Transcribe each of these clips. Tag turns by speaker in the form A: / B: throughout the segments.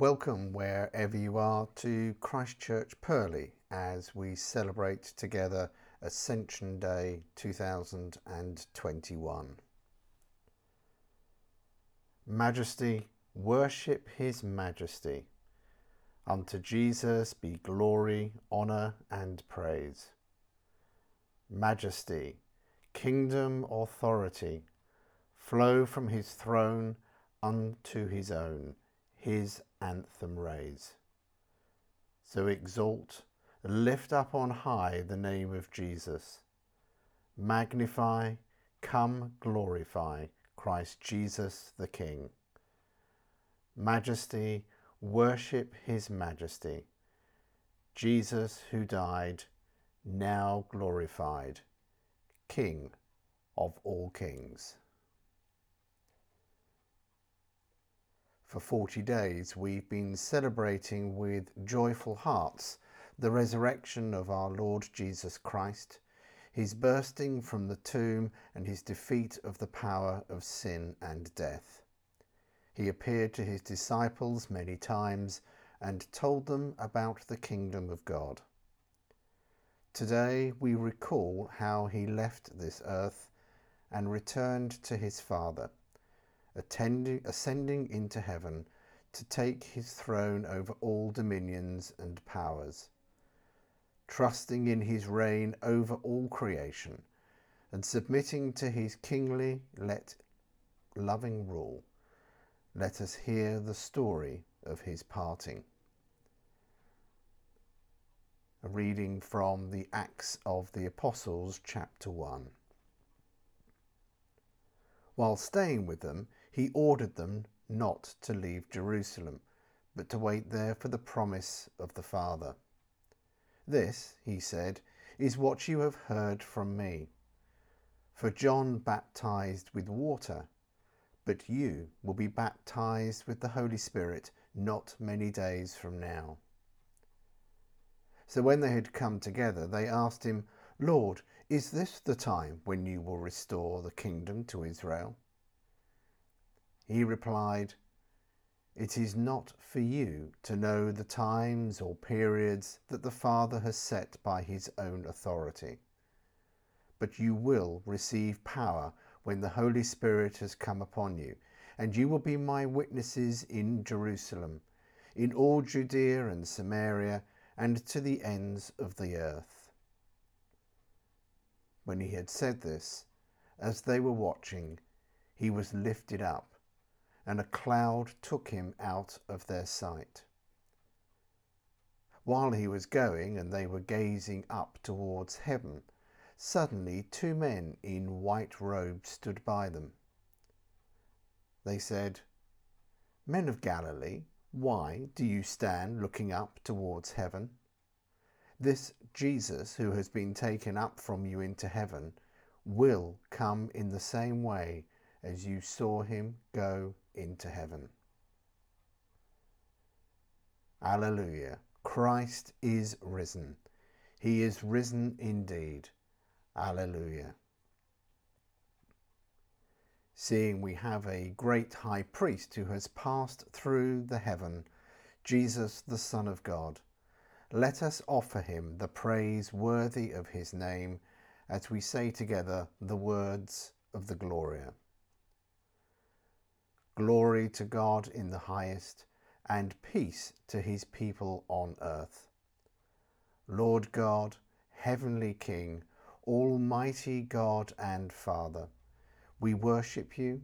A: Welcome wherever you are to Christchurch Purley as we celebrate together Ascension Day 2021. Majesty, worship His Majesty. Unto Jesus be glory, honour, and praise. Majesty, kingdom, authority flow from His throne unto His own, His anthem raise. So exalt, lift up on high the name of Jesus. Magnify, come glorify Christ Jesus the King. Majesty, worship his majesty. Jesus who died, now glorified, King of all kings. For 40 days, we've been celebrating with joyful hearts the resurrection of our Lord Jesus Christ, his bursting from the tomb, and his defeat of the power of sin and death. He appeared to his disciples many times and told them about the kingdom of God. Today we recall how he left this earth and returned to his Father attending, ascending into heaven to take his throne over all dominions and powers, trusting in his reign over all creation, and submitting to his kingly, let loving rule. Let us hear the story of his parting. A reading from the Acts of the Apostles, chapter 1. While staying with them, he ordered them not to leave Jerusalem, but to wait there for the promise of the Father. This, he said, is what you have heard from me. For John baptized with water, but you will be baptized with the Holy Spirit not many days from now. So when they had come together, they asked him, Lord, is this the time when you will restore the kingdom to Israel? He replied, It is not for you to know the times or periods that the Father has set by his own authority, but you will receive power when the Holy Spirit has come upon you, and you will be my witnesses in Jerusalem, in all Judea and Samaria, and to the ends of the earth. When he had said this, as they were watching, he was lifted up and a cloud took him out of their sight. While he was going and they were gazing up towards heaven, suddenly two men in white robes stood by them. They said, Men of Galilee, why do you stand looking up towards heaven? This Jesus who has been taken up from you into heaven will come in the same way as you saw him go into heaven. Alleluia. Christ is risen. He is risen indeed. Alleluia. Seeing we have a great high priest who has passed through the heaven, Jesus the Son of God, let us offer him the praise worthy of his name as we say together the words of the Gloria. Glory to God in the highest, and peace to his people on earth. Lord God, Heavenly King, Almighty God and Father, we worship you,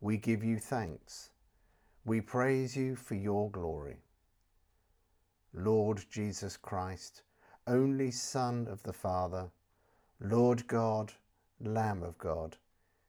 A: we give you thanks, we praise you for your glory. Lord Jesus Christ, only Son of the Father, Lord God, Lamb of God,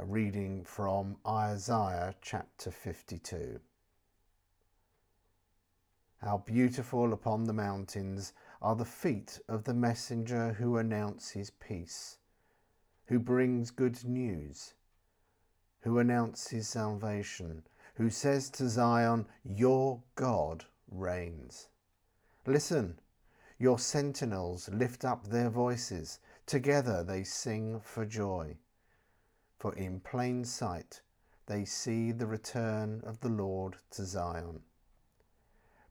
A: A reading from Isaiah chapter 52. How beautiful upon the mountains are the feet of the messenger who announces peace, who brings good news, who announces salvation, who says to Zion, Your God reigns. Listen, your sentinels lift up their voices, together they sing for joy for in plain sight they see the return of the Lord to Zion.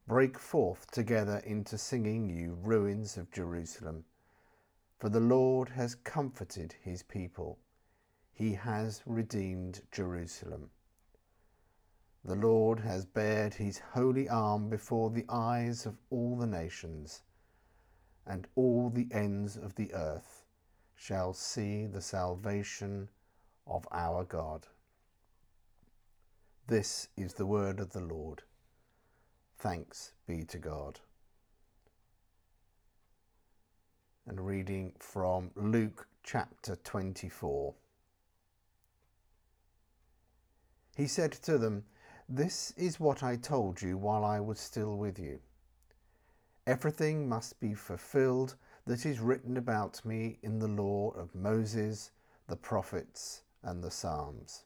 A: Break forth together into singing, you ruins of Jerusalem, for the Lord has comforted his people. He has redeemed Jerusalem. The Lord has bared his holy arm before the eyes of all the nations, and all the ends of the earth shall see the salvation of our God. This is the word of the Lord. Thanks be to God. And reading from Luke chapter 24. He said to them, This is what I told you while I was still with you. Everything must be fulfilled that is written about me in the law of Moses, the prophets, and the Psalms.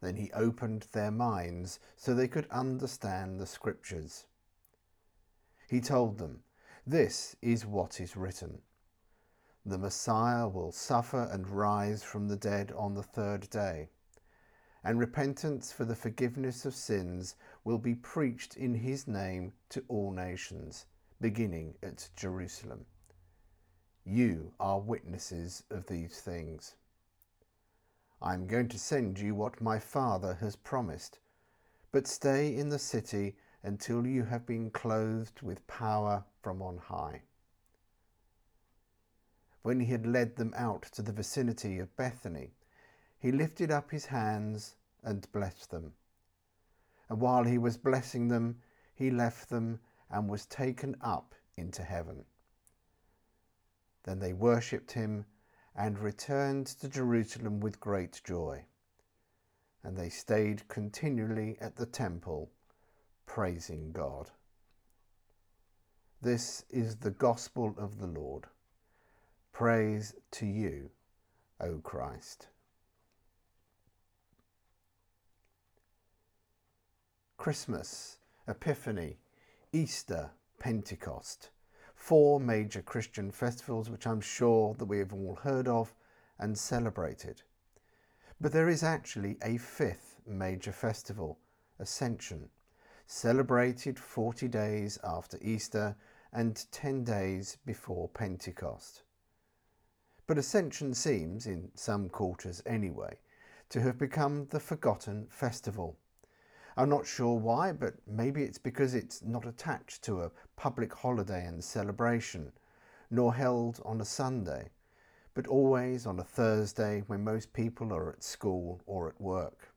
A: Then he opened their minds so they could understand the Scriptures. He told them, This is what is written. The Messiah will suffer and rise from the dead on the third day, and repentance for the forgiveness of sins will be preached in his name to all nations, beginning at Jerusalem. You are witnesses of these things. I am going to send you what my Father has promised. But stay in the city until you have been clothed with power from on high. When he had led them out to the vicinity of Bethany, he lifted up his hands and blessed them. And while he was blessing them, he left them and was taken up into heaven. Then they worshipped him and returned to Jerusalem with great joy. And they stayed continually at the temple, praising God. This is the gospel of the Lord. Praise to you, O Christ. Christmas, Epiphany, Easter, Pentecost four major Christian festivals, which I'm sure that we have all heard of and celebrated. But there is actually a fifth major festival, Ascension, celebrated 40 days after Easter and 10 days before Pentecost. But Ascension seems, in some quarters anyway, to have become the forgotten festival I'm not sure why, but maybe it's because it's not attached to a public holiday and celebration, nor held on a Sunday, but always on a Thursday when most people are at school or at work.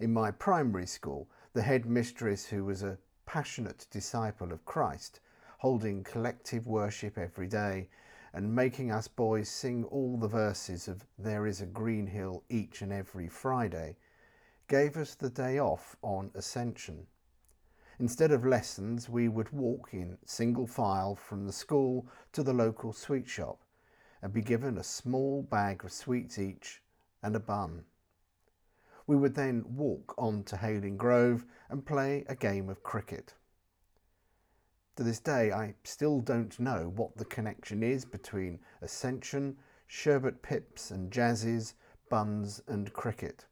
A: In my primary school, the headmistress, who was a passionate disciple of Christ, holding collective worship every day and making us boys sing all the verses of There is a Green Hill each and every Friday, gave us the day off on Ascension. Instead of lessons, we would walk in single file from the school to the local sweet shop and be given a small bag of sweets each and a bun. We would then walk on to Hayling Grove and play a game of cricket. To this day, I still don't know what the connection is between Ascension, sherbet pips and jazzes, buns and cricket.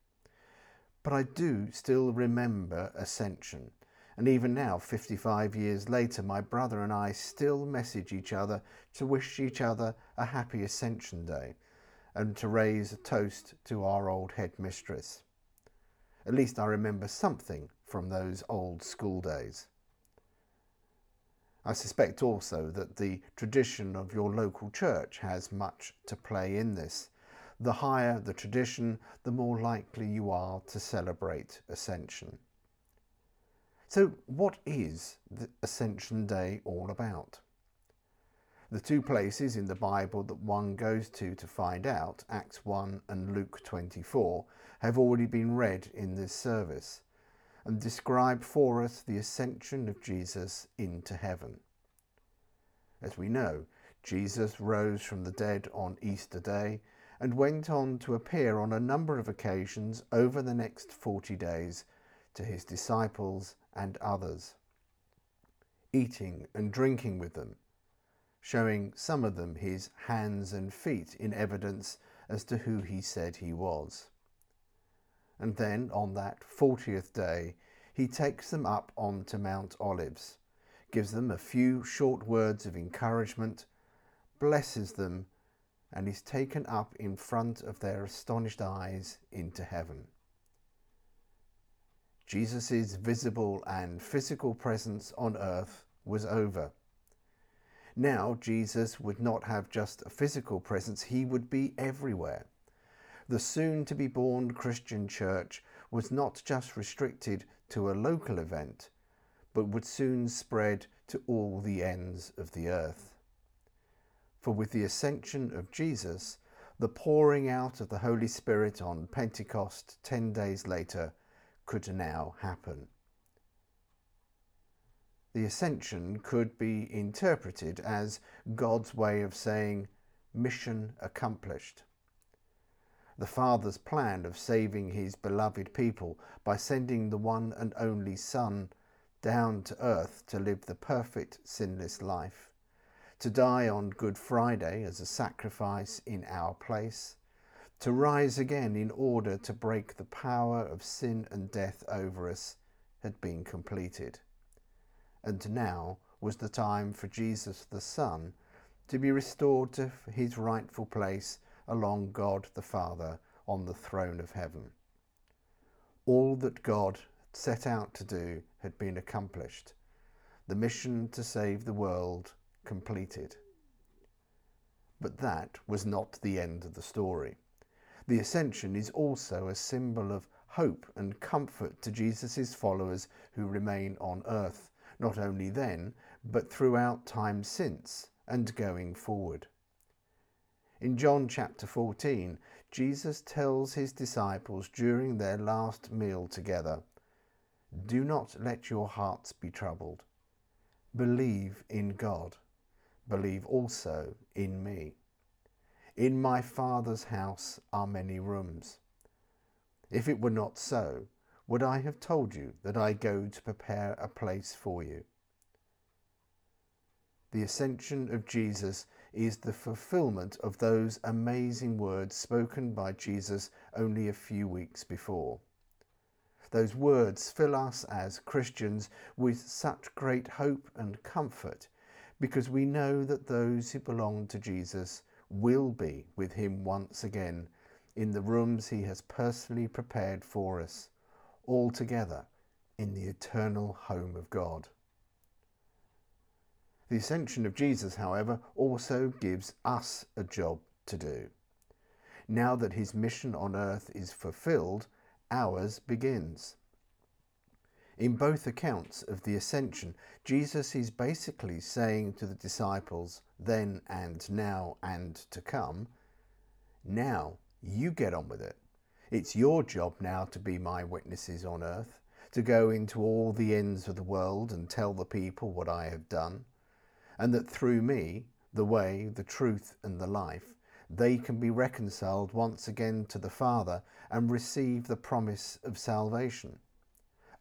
A: But I do still remember Ascension. And even now, 55 years later, my brother and I still message each other to wish each other a happy Ascension Day and to raise a toast to our old headmistress. At least I remember something from those old school days. I suspect also that the tradition of your local church has much to play in this, the higher the tradition, the more likely you are to celebrate Ascension. So, what is the Ascension Day all about? The two places in the Bible that one goes to to find out, Acts 1 and Luke 24, have already been read in this service and describe for us the ascension of Jesus into heaven. As we know, Jesus rose from the dead on Easter Day and went on to appear on a number of occasions over the next 40 days to his disciples and others, eating and drinking with them, showing some of them his hands and feet in evidence as to who he said he was. And then on that 40th day, he takes them up onto Mount Olives, gives them a few short words of encouragement, blesses them, and is taken up in front of their astonished eyes into heaven. Jesus' visible and physical presence on earth was over. Now, Jesus would not have just a physical presence, he would be everywhere. The soon to be born Christian church was not just restricted to a local event, but would soon spread to all the ends of the earth. For with the ascension of Jesus, the pouring out of the Holy Spirit on Pentecost ten days later could now happen. The ascension could be interpreted as God's way of saying, mission accomplished. The Father's plan of saving his beloved people by sending the one and only Son down to earth to live the perfect, sinless life, to die on Good Friday as a sacrifice in our place, to rise again in order to break the power of sin and death over us, had been completed. And now was the time for Jesus the Son to be restored to his rightful place along God the Father on the throne of heaven. All that God set out to do had been accomplished, the mission to save the world completed. But that was not the end of the story. The ascension is also a symbol of hope and comfort to Jesus' followers who remain on earth, not only then, but throughout time since and going forward. In John chapter 14, Jesus tells his disciples during their last meal together Do not let your hearts be troubled. Believe in God. Believe also in me. In my Father's house are many rooms. If it were not so, would I have told you that I go to prepare a place for you? The ascension of Jesus is the fulfillment of those amazing words spoken by Jesus only a few weeks before. Those words fill us as Christians with such great hope and comfort because we know that those who belong to Jesus will be with him once again in the rooms he has personally prepared for us, all together in the eternal home of God. The ascension of Jesus, however, also gives us a job to do. Now that his mission on earth is fulfilled, ours begins. In both accounts of the ascension, Jesus is basically saying to the disciples, then and now and to come, now you get on with it. It's your job now to be my witnesses on earth, to go into all the ends of the world and tell the people what I have done, and that through me, the way, the truth, and the life, they can be reconciled once again to the Father and receive the promise of salvation.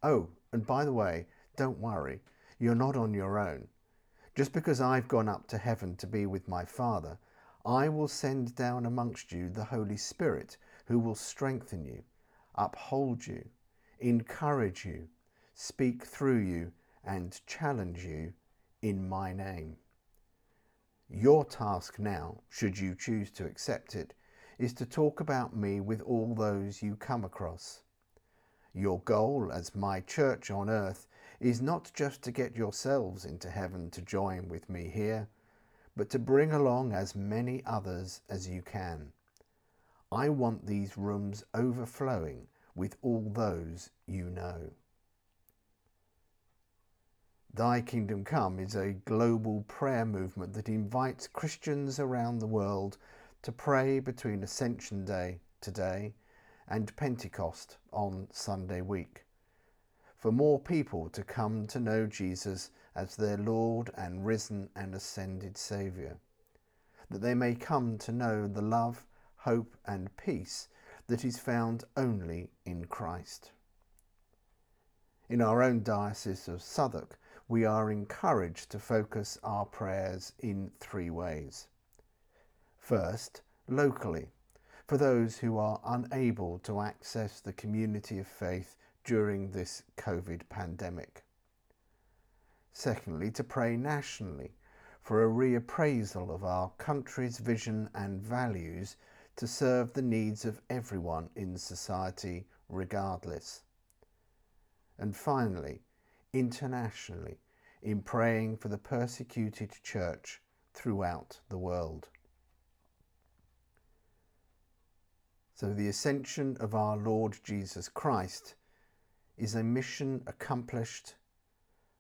A: Oh, and by the way, don't worry, you're not on your own. Just because I've gone up to heaven to be with my Father, I will send down amongst you the Holy Spirit, who will strengthen you, uphold you, encourage you, speak through you, and challenge you in my name. Your task now, should you choose to accept it, is to talk about me with all those you come across. Your goal as my church on earth is not just to get yourselves into heaven to join with me here, but to bring along as many others as you can. I want these rooms overflowing with all those you know. Thy Kingdom Come is a global prayer movement that invites Christians around the world to pray between Ascension Day today and Pentecost on Sunday week. For more people to come to know Jesus as their Lord and risen and ascended Saviour, that they may come to know the love, hope, and peace that is found only in Christ. In our own Diocese of Southwark, we are encouraged to focus our prayers in three ways. First, locally, for those who are unable to access the community of faith during this COVID pandemic. Secondly, to pray nationally for a reappraisal of our country's vision and values to serve the needs of everyone in society, regardless. And finally, internationally, in praying for the persecuted church throughout the world. So, the ascension of our Lord Jesus Christ is a mission accomplished,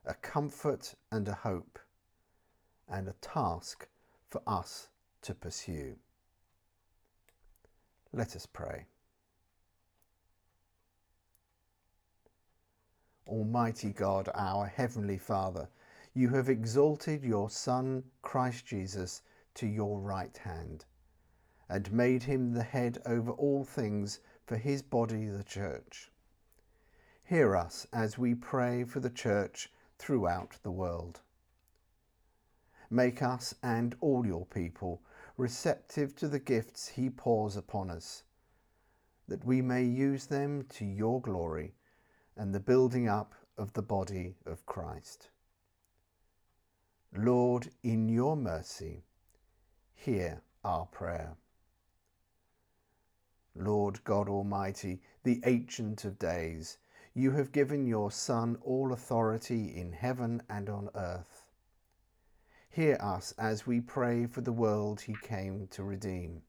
A: a comfort and a hope, and a task for us to pursue. Let us pray. Almighty God, our Heavenly Father, you have exalted your Son, Christ Jesus, to your right hand, and made him the head over all things for his body, the Church. Hear us as we pray for the Church throughout the world. Make us and all your people receptive to the gifts he pours upon us, that we may use them to your glory and the building up of the body of Christ. Lord, in your mercy, hear our prayer. Lord God Almighty, the Ancient of Days, you have given your Son all authority in heaven and on earth. Hear us as we pray for the world he came to redeem.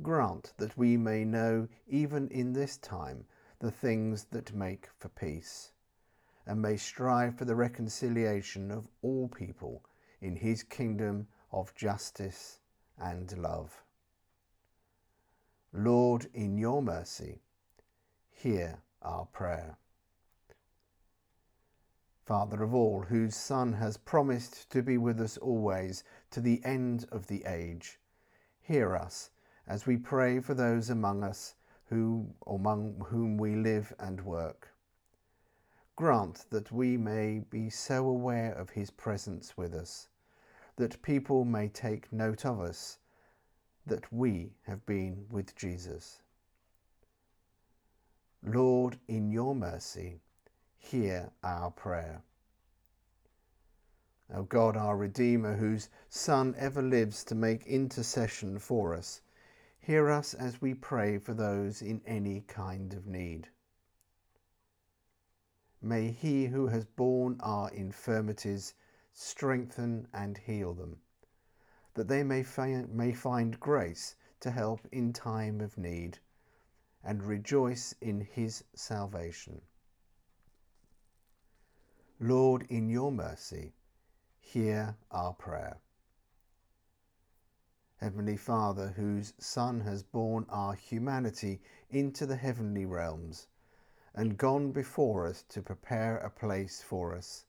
A: Grant that we may know, even in this time, the things that make for peace, and may strive for the reconciliation of all people in his kingdom of justice and love. Lord, in your mercy, hear our prayer. Father of all, whose Son has promised to be with us always to the end of the age, hear us as we pray for those among us who, among whom we live and work. Grant that we may be so aware of his presence with us, that people may take note of us, that we have been with Jesus. Lord, in your mercy, hear our prayer. O God, our Redeemer, whose Son ever lives to make intercession for us, hear us as we pray for those in any kind of need. May he who has borne our infirmities strengthen and heal them, that they may, fi- may find grace to help in time of need and rejoice in his salvation. Lord, in your mercy, hear our prayer. Heavenly Father, whose Son has borne our humanity into the heavenly realms and gone before us to prepare a place for us,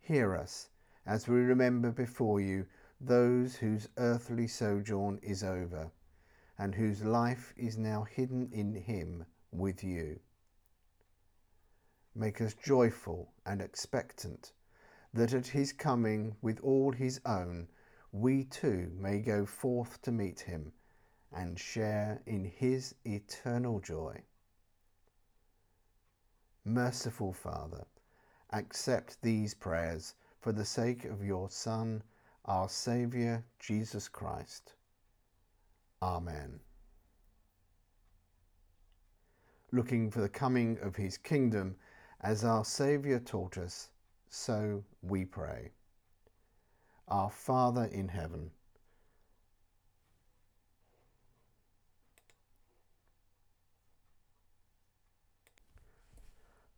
A: hear us as we remember before you those whose earthly sojourn is over and whose life is now hidden in him with you. Make us joyful and expectant that at his coming with all his own, we too may go forth to meet him and share in his eternal joy. Merciful Father, accept these prayers for the sake of your Son, our Saviour, Jesus Christ. Amen. Looking for the coming of his kingdom, as our Saviour taught us, so we pray. Our Father in heaven,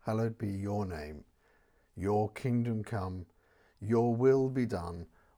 A: hallowed be your name. Your kingdom come, your will be done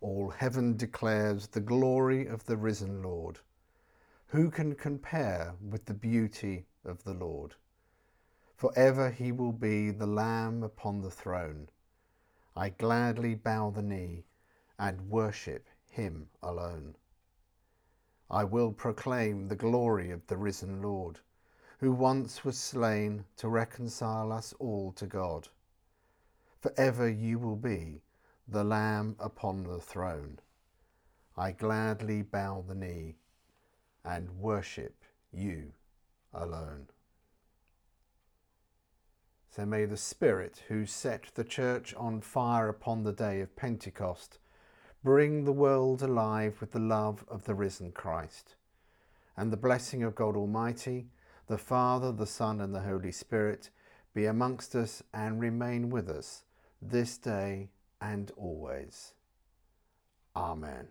A: All heaven declares the glory of the risen Lord. Who can compare with the beauty of the Lord? For ever he will be the Lamb upon the throne. I gladly bow the knee and worship him alone. I will proclaim the glory of the risen Lord, who once was slain to reconcile us all to God. For ever you will be the Lamb upon the throne. I gladly bow the knee and worship you alone. So may the Spirit who set the church on fire upon the day of Pentecost bring the world alive with the love of the risen Christ. And the blessing of God Almighty, the Father, the Son, and the Holy Spirit be amongst us and remain with us this day and always. Amen.